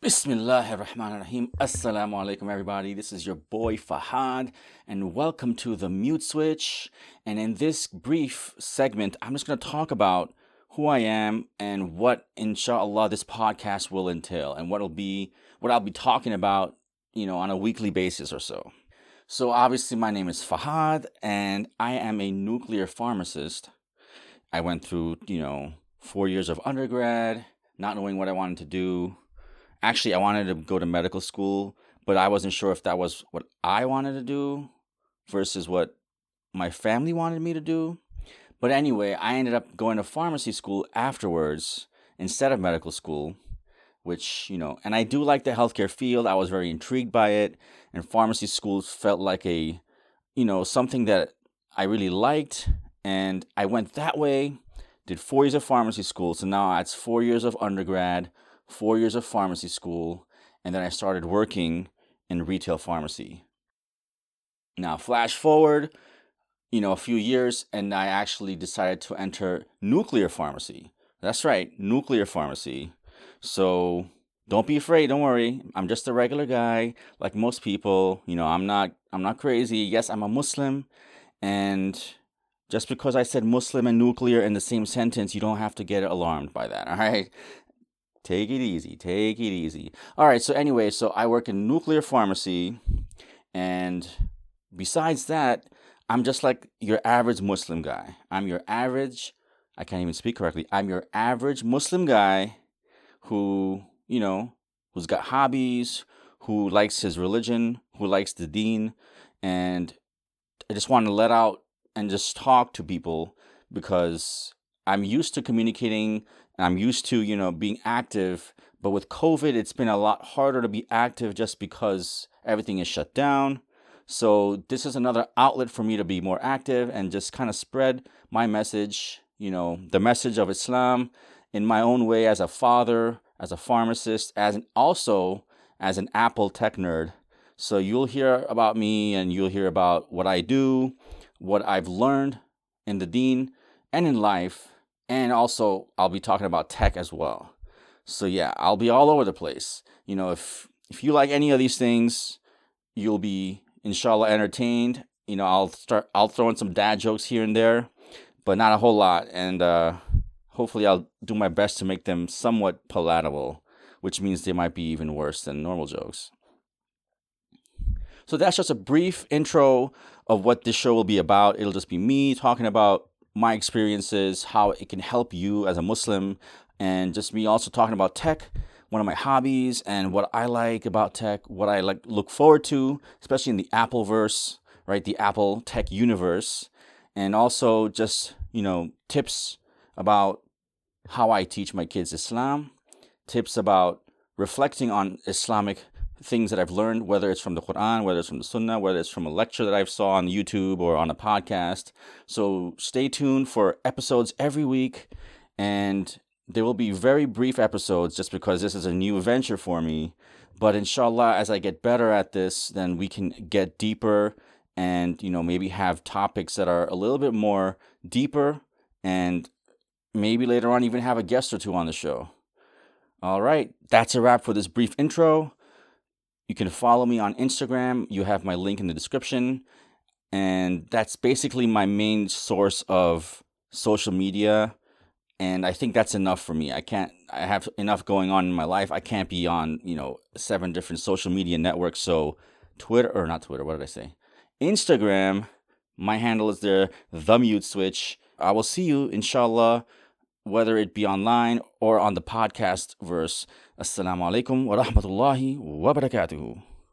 Bismillah ar-Rahman ar-Rahim. Assalamu alaikum everybody. This is your boy Fahad and welcome to the Mute Switch. And in this brief segment, I'm just going to talk about who I am and what inshallah this podcast will entail and what'll be what I'll be talking about, you know, on a weekly basis or so. So obviously my name is Fahad and I am a nuclear pharmacist. I went through, you know, 4 years of undergrad, not knowing what I wanted to do actually I wanted to go to medical school, but I wasn't sure if that was what I wanted to do versus what my family wanted me to do. But anyway, I ended up going to pharmacy school afterwards instead of medical school, which, you know, and I do like the healthcare field. I was very intrigued by it, and pharmacy school felt like a, you know, something that I really liked, and I went that way, did 4 years of pharmacy school. So now it's 4 years of undergrad four years of pharmacy school, and then I started working in retail pharmacy. Now, flash forward, you know, a few years, and I actually decided to enter nuclear pharmacy. That's right, nuclear pharmacy. So don't be afraid. Don't worry. I'm just a regular guy, like most people. You know, I'm not. I'm not crazy. Yes, I'm a Muslim, and just because I said Muslim and nuclear in the same sentence, you don't have to get alarmed by that. All right. Take it easy. Take it easy. All right. So, anyway, so I work in nuclear pharmacy. And besides that, I'm just like your average Muslim guy. I'm your average, I can't even speak correctly. I'm your average Muslim guy who, you know, who's got hobbies, who likes his religion, who likes the deen. And I just want to let out and just talk to people because I'm used to communicating I'm used to, you know, being active, but with COVID, it's been a lot harder to be active just because everything is shut down. So this is another outlet for me to be more active and just kind of spread my message, you know, the message of Islam in my own way as a father, as a pharmacist, as an, also as an Apple tech nerd. So you'll hear about me and you'll hear about what I do, what I've learned in the deen and in life and also I'll be talking about tech as well. So yeah, I'll be all over the place. You know, if if you like any of these things, you'll be inshallah entertained. You know, I'll start I'll throw in some dad jokes here and there, but not a whole lot and uh hopefully I'll do my best to make them somewhat palatable, which means they might be even worse than normal jokes. So that's just a brief intro of what this show will be about. It'll just be me talking about my experiences, how it can help you as a Muslim, and just me also talking about tech, one of my hobbies, and what I like about tech, what I like look forward to, especially in the Apple verse, right? The Apple tech universe, and also just you know tips about how I teach my kids Islam, tips about reflecting on Islamic things that I've learned, whether it's from the Quran, whether it's from the Sunnah, whether it's from a lecture that I've saw on YouTube or on a podcast. So stay tuned for episodes every week, and there will be very brief episodes just because this is a new venture for me. But inshallah, as I get better at this, then we can get deeper and you know maybe have topics that are a little bit more deeper and maybe later on even have a guest or two on the show. All right, that's a wrap for this brief intro. You can follow me on Instagram. You have my link in the description. And that's basically my main source of social media. And I think that's enough for me. I can't, I have enough going on in my life. I can't be on, you know, seven different social media networks. So, Twitter, or not Twitter, what did I say? Instagram, my handle is there, The Mute Switch. I will see you, inshallah, whether it be online or on the podcast verse. Assalamu alaikum wa rahmatullahi wa barakatuhu.